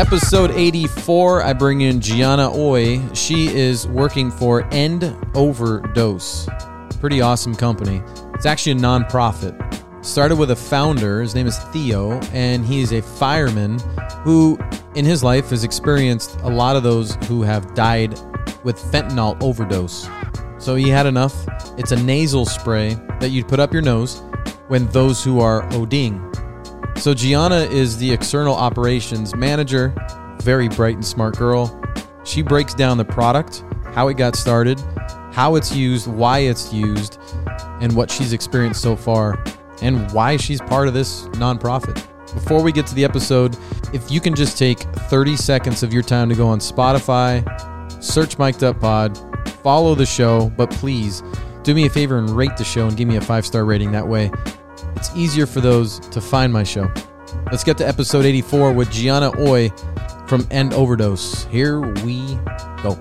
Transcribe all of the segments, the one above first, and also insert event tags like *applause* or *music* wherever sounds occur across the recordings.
Episode 84, I bring in Gianna Oi. She is working for End Overdose. Pretty awesome company. It's actually a nonprofit. Started with a founder, his name is Theo, and he is a fireman who, in his life, has experienced a lot of those who have died with fentanyl overdose. So he had enough. It's a nasal spray that you'd put up your nose when those who are ODing. So Gianna is the external operations manager, very bright and smart girl. She breaks down the product, how it got started, how it's used, why it's used, and what she's experienced so far, and why she's part of this nonprofit. Before we get to the episode, if you can just take 30 seconds of your time to go on Spotify, search Mic'd Up Pod, follow the show, but please do me a favor and rate the show and give me a five star rating. That way, it's easier for those to find my show. Let's get to episode 84 with Gianna Oi from End Overdose. Here we go.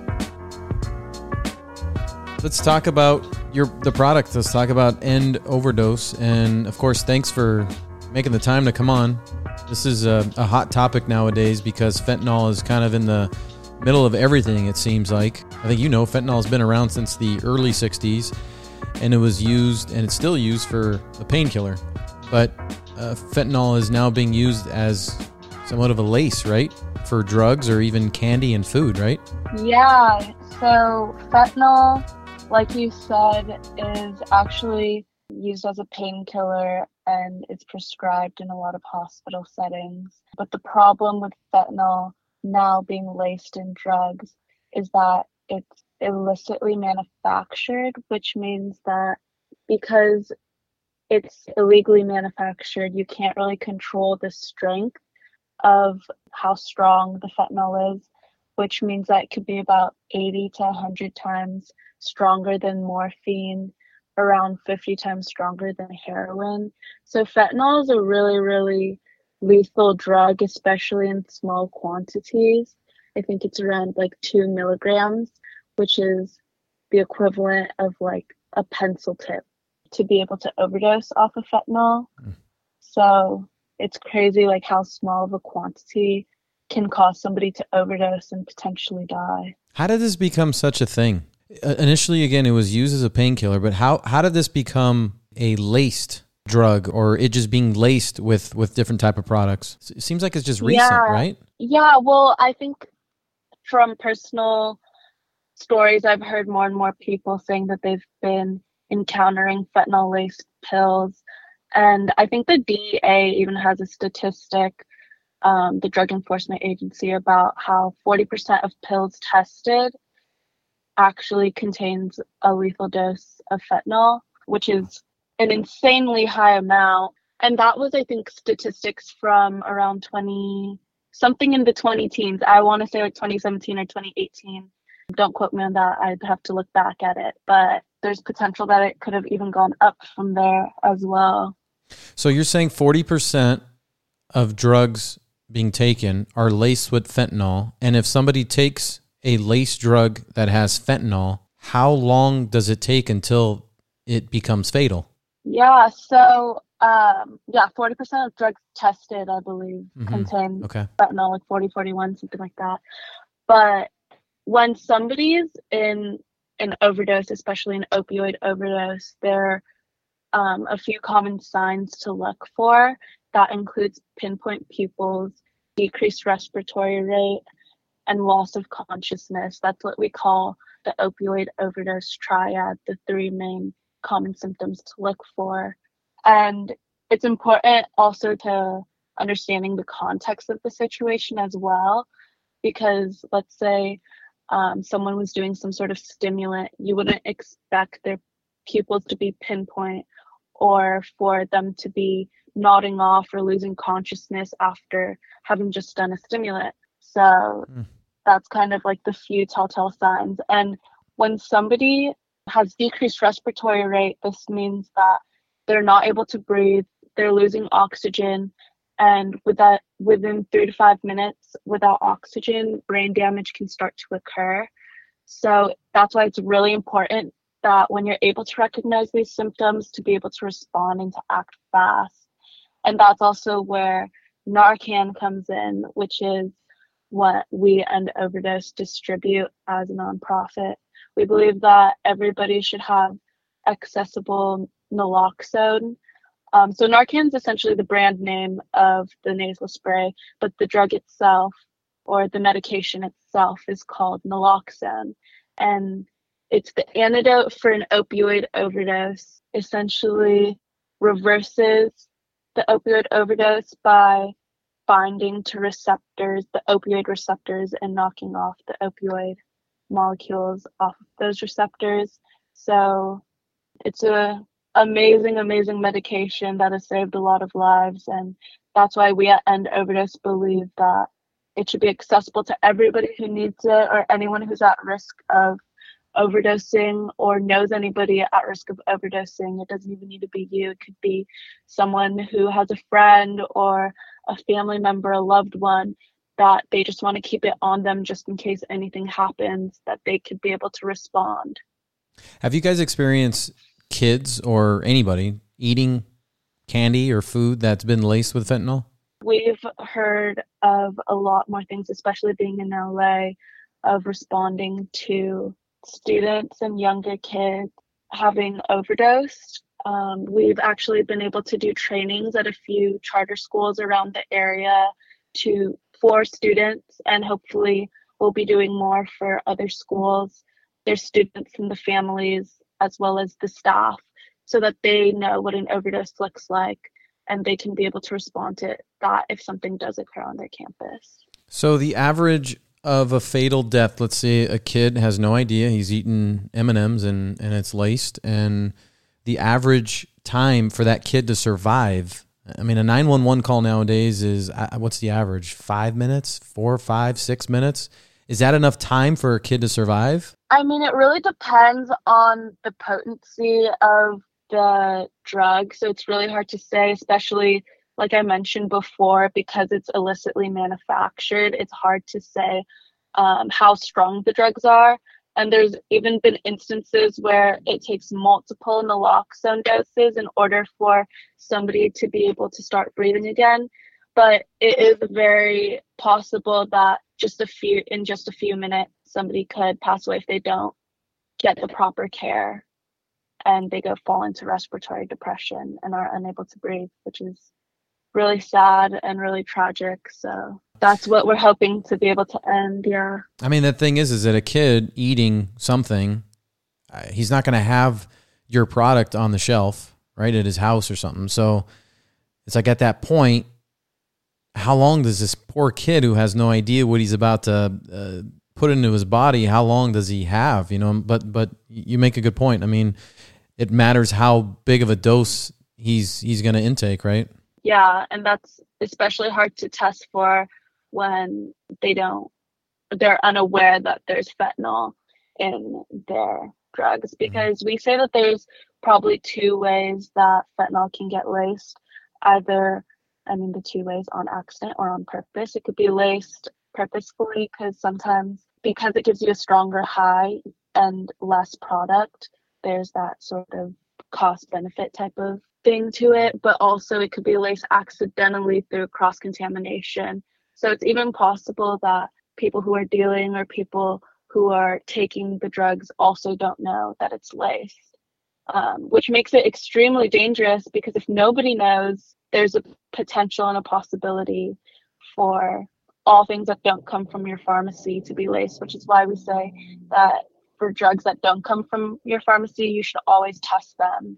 Let's talk about your the product. Let's talk about End Overdose, and of course, thanks for making the time to come on. This is a, a hot topic nowadays because fentanyl is kind of in the middle of everything. It seems like I think you know fentanyl has been around since the early '60s, and it was used and it's still used for a painkiller. But uh, fentanyl is now being used as somewhat of a lace, right, for drugs or even candy and food, right? Yeah. So fentanyl, like you said, is actually used as a painkiller and it's prescribed in a lot of hospital settings. But the problem with fentanyl now being laced in drugs is that it's illicitly manufactured, which means that because it's illegally manufactured, you can't really control the strength of how strong the fentanyl is, which means that it could be about 80 to 100 times stronger than morphine, around 50 times stronger than heroin. So, fentanyl is a really, really lethal drug, especially in small quantities. I think it's around like two milligrams, which is the equivalent of like a pencil tip to be able to overdose off of fentanyl. Mm. So it's crazy like how small of a quantity can cause somebody to overdose and potentially die. How did this become such a thing? Uh, initially, again, it was used as a painkiller, but how how did this become a laced drug, or it just being laced with with different type of products? It seems like it's just recent, yeah. right? Yeah. Well, I think from personal stories, I've heard more and more people saying that they've been encountering fentanyl laced pills. And I think the DEA even has a statistic, um, the Drug Enforcement Agency, about how 40% of pills tested actually contains a lethal dose of fentanyl, which is an insanely high amount. And that was, I think, statistics from around 20, something in the 20 teens. I want to say like 2017 or 2018. Don't quote me on that. I'd have to look back at it. But there's potential that it could have even gone up from there as well. So you're saying 40% of drugs being taken are laced with fentanyl. And if somebody takes a lace drug that has fentanyl, how long does it take until it becomes fatal? Yeah, so um, yeah, 40% of drugs tested, I believe, mm-hmm. contain okay. fentanyl, like 40, 41, something like that. But when somebody's in an overdose, especially an opioid overdose, there are um, a few common signs to look for. That includes pinpoint pupils, decreased respiratory rate, and loss of consciousness. That's what we call the opioid overdose triad, the three main common symptoms to look for. And it's important also to understanding the context of the situation as well, because let's say um, someone was doing some sort of stimulant, you wouldn't expect their pupils to be pinpoint or for them to be nodding off or losing consciousness after having just done a stimulant. So mm. that's kind of like the few telltale signs. And when somebody has decreased respiratory rate, this means that they're not able to breathe, they're losing oxygen, and with that within three to five minutes without oxygen brain damage can start to occur so that's why it's really important that when you're able to recognize these symptoms to be able to respond and to act fast and that's also where narcan comes in which is what we End Overdose distribute as a nonprofit. We believe that everybody should have accessible naloxone. Um, so Narcan is essentially the brand name of the nasal spray, but the drug itself or the medication itself is called naloxone. And it's the antidote for an opioid overdose, essentially reverses the opioid overdose by binding to receptors, the opioid receptors, and knocking off the opioid molecules off of those receptors. So it's a amazing, amazing medication that has saved a lot of lives. And that's why we at End Overdose believe that it should be accessible to everybody who needs it or anyone who's at risk of overdosing or knows anybody at risk of overdosing. It doesn't even need to be you. It could be someone who has a friend or a family member, a loved one that they just want to keep it on them just in case anything happens, that they could be able to respond. Have you guys experienced kids or anybody eating candy or food that's been laced with fentanyl? We've heard of a lot more things, especially being in LA, of responding to students and younger kids having overdosed. Um, we've actually been able to do trainings at a few charter schools around the area to for students, and hopefully we'll be doing more for other schools. Their students and the families, as well as the staff, so that they know what an overdose looks like and they can be able to respond to that if something does occur on their campus. So the average of a fatal death, let's say a kid has no idea he's eating M&Ms and and it's laced and the average time for that kid to survive I mean, a 911 call nowadays is uh, what's the average? Five minutes, four, five, six minutes? Is that enough time for a kid to survive? I mean, it really depends on the potency of the drug. So it's really hard to say, especially like I mentioned before, because it's illicitly manufactured. It's hard to say um, how strong the drugs are. And there's even been instances where it takes multiple naloxone doses in order for somebody to be able to start breathing again. But it is very possible that just a few in just a few minutes somebody could pass away if they don't get the proper care and they go fall into respiratory depression and are unable to breathe, which is really sad and really tragic. So that's what we're hoping to be able to end. Yeah. I mean, the thing is, is that a kid eating something, uh, he's not going to have your product on the shelf, right, at his house or something. So it's like at that point, how long does this poor kid who has no idea what he's about to uh, put into his body? How long does he have? You know, but but you make a good point. I mean, it matters how big of a dose he's he's going to intake, right? Yeah, and that's especially hard to test for when they don't they're unaware that there's fentanyl in their drugs mm-hmm. because we say that there's probably two ways that fentanyl can get laced either i mean the two ways on accident or on purpose. It could be laced purposefully because sometimes because it gives you a stronger high and less product there's that sort of cost benefit type of thing to it. But also it could be laced accidentally through cross contamination so it's even possible that people who are dealing or people who are taking the drugs also don't know that it's laced, um, which makes it extremely dangerous because if nobody knows, there's a potential and a possibility for all things that don't come from your pharmacy to be laced, which is why we say that for drugs that don't come from your pharmacy, you should always test them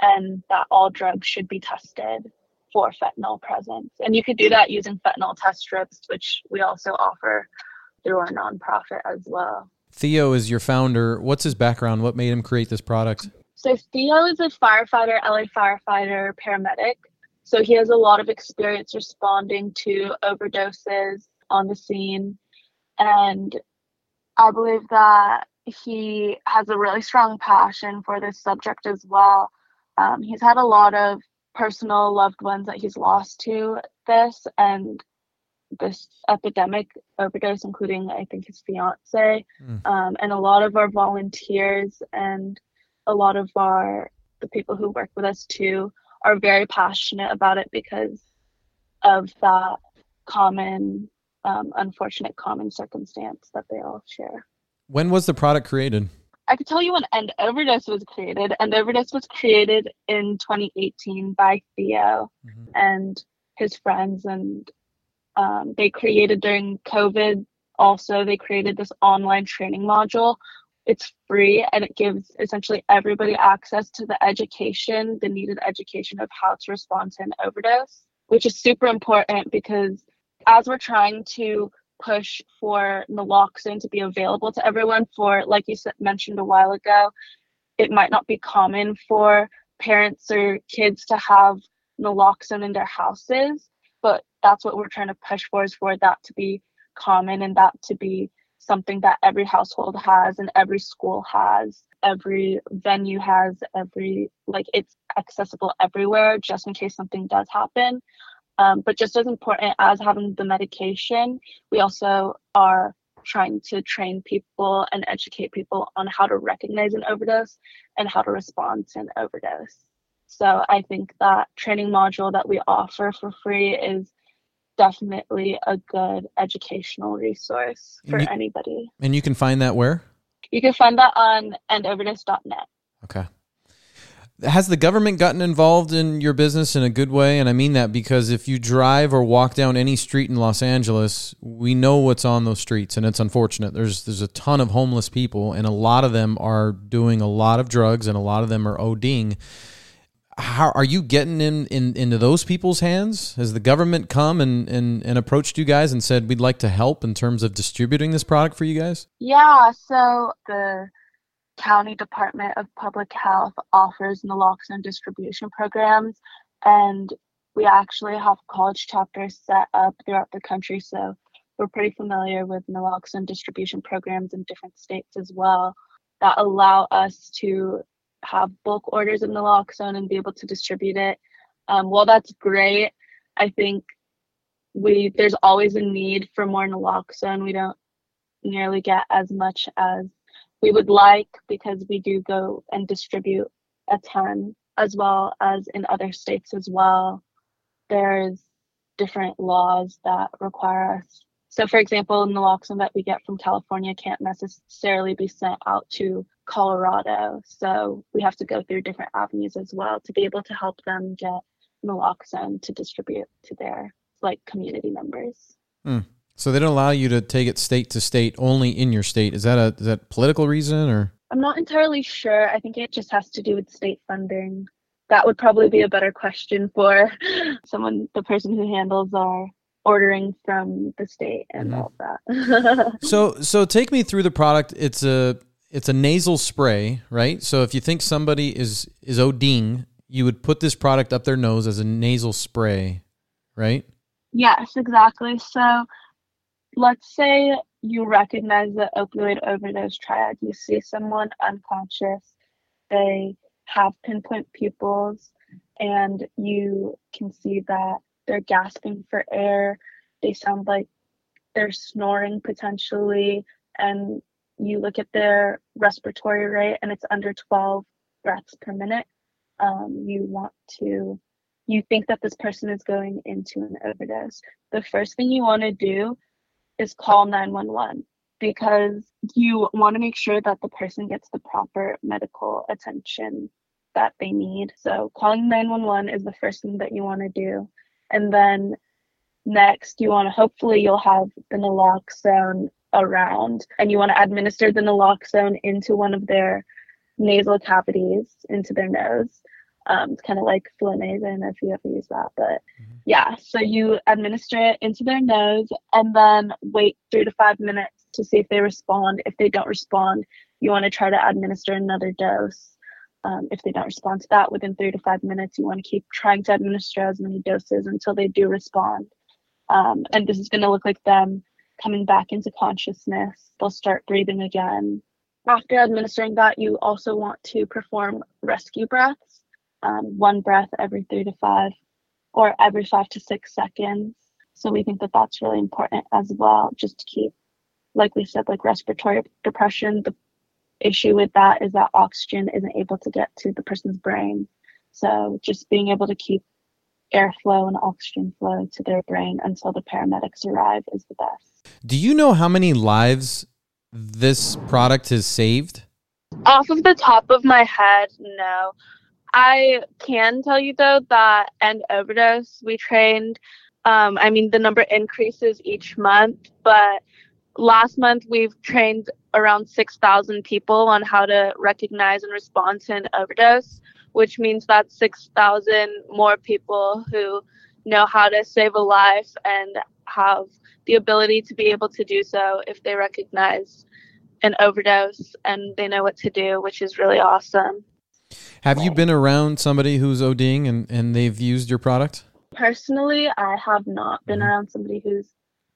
and that all drugs should be tested for fentanyl presence. And you could do that using fentanyl test strips, which we also offer through our nonprofit as well. Theo is your founder. What's his background? What made him create this product? So Theo is a firefighter, LA firefighter, paramedic. So he has a lot of experience responding to overdoses on the scene. And I believe that he has a really strong passion for this subject as well. Um, he's had a lot of personal loved ones that he's lost to this and this epidemic overdose, including I think his fiance, mm. um, and a lot of our volunteers and a lot of our the people who work with us too are very passionate about it because of that common um, unfortunate common circumstance that they all share. When was the product created? I could tell you when End Overdose was created. End Overdose was created in 2018 by Theo mm-hmm. and his friends, and um, they created during COVID. Also, they created this online training module. It's free and it gives essentially everybody access to the education, the needed education of how to respond to an overdose, which is super important because as we're trying to push for naloxone to be available to everyone for like you said, mentioned a while ago it might not be common for parents or kids to have naloxone in their houses but that's what we're trying to push for is for that to be common and that to be something that every household has and every school has every venue has every like it's accessible everywhere just in case something does happen um, but just as important as having the medication, we also are trying to train people and educate people on how to recognize an overdose and how to respond to an overdose. So I think that training module that we offer for free is definitely a good educational resource for you, anybody. And you can find that where? You can find that on endoverdose.net. Okay has the government gotten involved in your business in a good way? And I mean that because if you drive or walk down any street in Los Angeles, we know what's on those streets, and it's unfortunate. There's there's a ton of homeless people, and a lot of them are doing a lot of drugs, and a lot of them are ODing. How are you getting in, in into those people's hands? Has the government come and, and, and approached you guys and said we'd like to help in terms of distributing this product for you guys? Yeah, so the County Department of Public Health offers naloxone distribution programs, and we actually have college chapters set up throughout the country. So we're pretty familiar with naloxone distribution programs in different states as well that allow us to have bulk orders of naloxone and be able to distribute it. Um, well, that's great. I think we there's always a need for more naloxone. We don't nearly get as much as we would like because we do go and distribute a ton as well as in other states as well there's different laws that require us so for example naloxone that we get from california can't necessarily be sent out to colorado so we have to go through different avenues as well to be able to help them get naloxone to distribute to their like community members mm. So they don't allow you to take it state to state, only in your state. Is that a is that political reason or? I'm not entirely sure. I think it just has to do with state funding. That would probably be a better question for *laughs* someone, the person who handles our ordering from the state and mm-hmm. all that. *laughs* so so take me through the product. It's a it's a nasal spray, right? So if you think somebody is is ODing, you would put this product up their nose as a nasal spray, right? Yes, exactly. So let's say you recognize the opioid overdose triad. You see someone unconscious, they have pinpoint pupils, and you can see that they're gasping for air. They sound like they're snoring potentially, and you look at their respiratory rate and it's under 12 breaths per minute. Um, you want to, you think that this person is going into an overdose. The first thing you want to do is call 911 because you want to make sure that the person gets the proper medical attention that they need. So calling 911 is the first thing that you want to do. And then next you want to hopefully you'll have the naloxone around and you want to administer the naloxone into one of their nasal cavities into their nose um, it's kind of like Flonase. I don't know if you ever use that, but mm-hmm. yeah. So you administer it into their nose and then wait three to five minutes to see if they respond. If they don't respond, you want to try to administer another dose. Um, if they don't respond to that within three to five minutes, you want to keep trying to administer as many doses until they do respond. Um, and this is going to look like them coming back into consciousness. They'll start breathing again. After administering that, you also want to perform rescue breaths um, one breath every three to five or every five to six seconds. So we think that that's really important as well, just to keep, like we said, like respiratory depression. The issue with that is that oxygen isn't able to get to the person's brain. So just being able to keep airflow and oxygen flow to their brain until the paramedics arrive is the best. Do you know how many lives this product has saved? Off of the top of my head, no. I can tell you though that end overdose we trained. Um, I mean, the number increases each month, but last month we've trained around 6,000 people on how to recognize and respond to an overdose, which means that 6,000 more people who know how to save a life and have the ability to be able to do so if they recognize an overdose and they know what to do, which is really awesome. Have you been around somebody who's ODing and, and they've used your product? Personally, I have not been mm-hmm. around somebody who's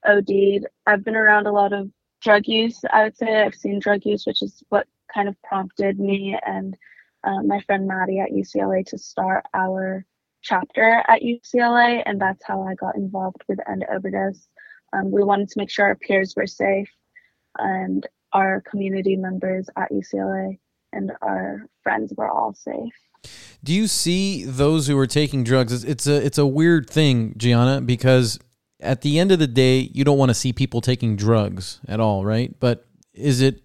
OD'd. I've been around a lot of drug use. I would say I've seen drug use, which is what kind of prompted me and uh, my friend Maddie at UCLA to start our chapter at UCLA, and that's how I got involved with End Overdose. Um, we wanted to make sure our peers were safe and our community members at UCLA and our friends were all safe. Do you see those who are taking drugs? It's a it's a weird thing, Gianna, because at the end of the day, you don't want to see people taking drugs at all, right? But is it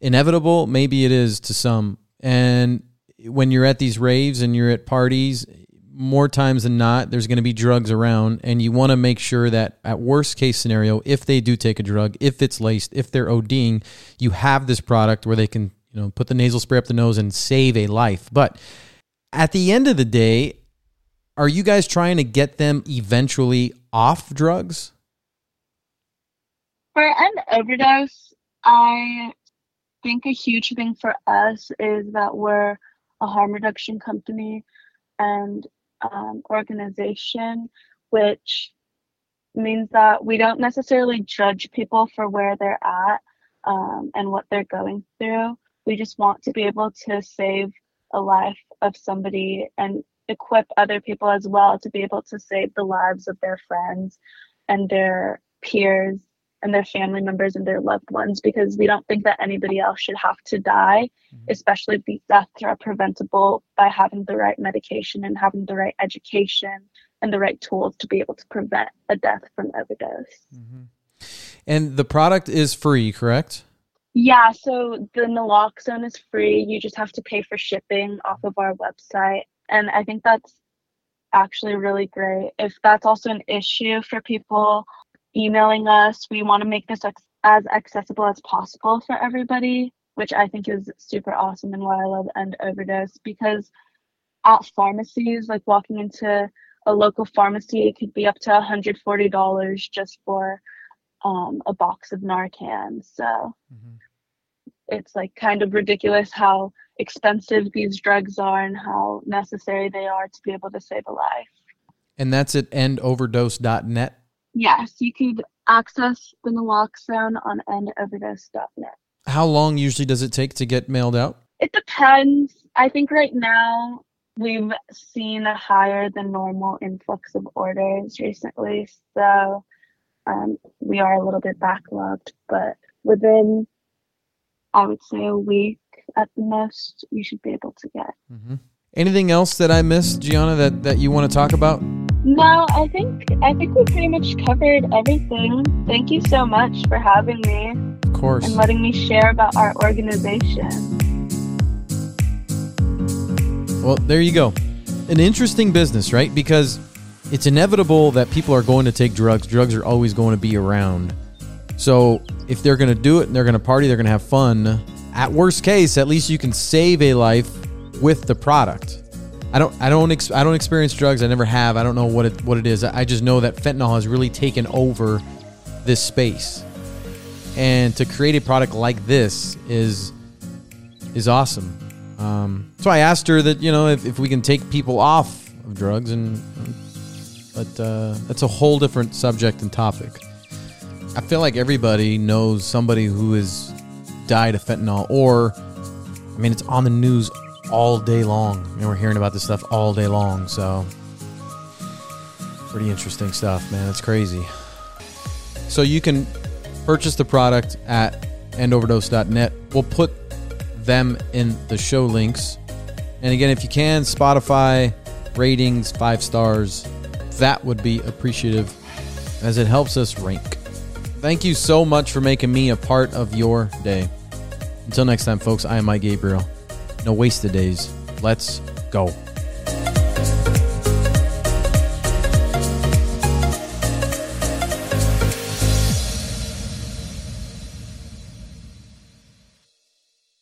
inevitable? Maybe it is to some. And when you're at these raves and you're at parties, more times than not, there's going to be drugs around, and you want to make sure that at worst case scenario, if they do take a drug, if it's laced, if they're ODing, you have this product where they can, you know, put the nasal spray up the nose and save a life. But at the end of the day, are you guys trying to get them eventually off drugs? For an overdose, I think a huge thing for us is that we're a harm reduction company and um, organization, which means that we don't necessarily judge people for where they're at um, and what they're going through. We just want to be able to save a life of somebody and equip other people as well to be able to save the lives of their friends and their peers and their family members and their loved ones because we don't think that anybody else should have to die, mm-hmm. especially if these deaths are preventable by having the right medication and having the right education and the right tools to be able to prevent a death from overdose. Mm-hmm. And the product is free, correct? Yeah, so the naloxone is free. You just have to pay for shipping off of our website. And I think that's actually really great. If that's also an issue for people emailing us. We want to make this as accessible as possible for everybody, which I think is super awesome and why I love End Overdose because at pharmacies, like walking into a local pharmacy, it could be up to $140 just for um, a box of Narcan. So mm-hmm. it's like kind of ridiculous how expensive these drugs are and how necessary they are to be able to save a life. And that's at endoverdose.net. Yes, you could access the naloxone on endoverdose.net. How long usually does it take to get mailed out? It depends. I think right now we've seen a higher than normal influx of orders recently. So um, we are a little bit backlogged, but within, I would say, a week at the most, you should be able to get. Mm-hmm. Anything else that I missed, Gianna, that, that you want to talk about? No, I think I think we pretty much covered everything. Thank you so much for having me. Of course. And letting me share about our organization. Well, there you go. An interesting business, right? Because it's inevitable that people are going to take drugs. Drugs are always going to be around. So if they're going to do it and they're going to party, they're going to have fun. At worst case, at least you can save a life with the product. I don't I don't ex- I don't experience drugs. I never have. I don't know what it what it is. I just know that fentanyl has really taken over this space. And to create a product like this is is awesome. Um, so I asked her that you know if, if we can take people off of drugs and but uh, that's a whole different subject and topic. I feel like everybody knows somebody who has died of fentanyl or I mean it's on the news all day long. And we're hearing about this stuff all day long. So, pretty interesting stuff, man. It's crazy. So, you can purchase the product at endoverdose.net. We'll put them in the show links. And again, if you can, Spotify, ratings, five stars. That would be appreciative as it helps us rank. Thank you so much for making me a part of your day. Until next time, folks, I am Mike Gabriel. No wasted days. Let's go.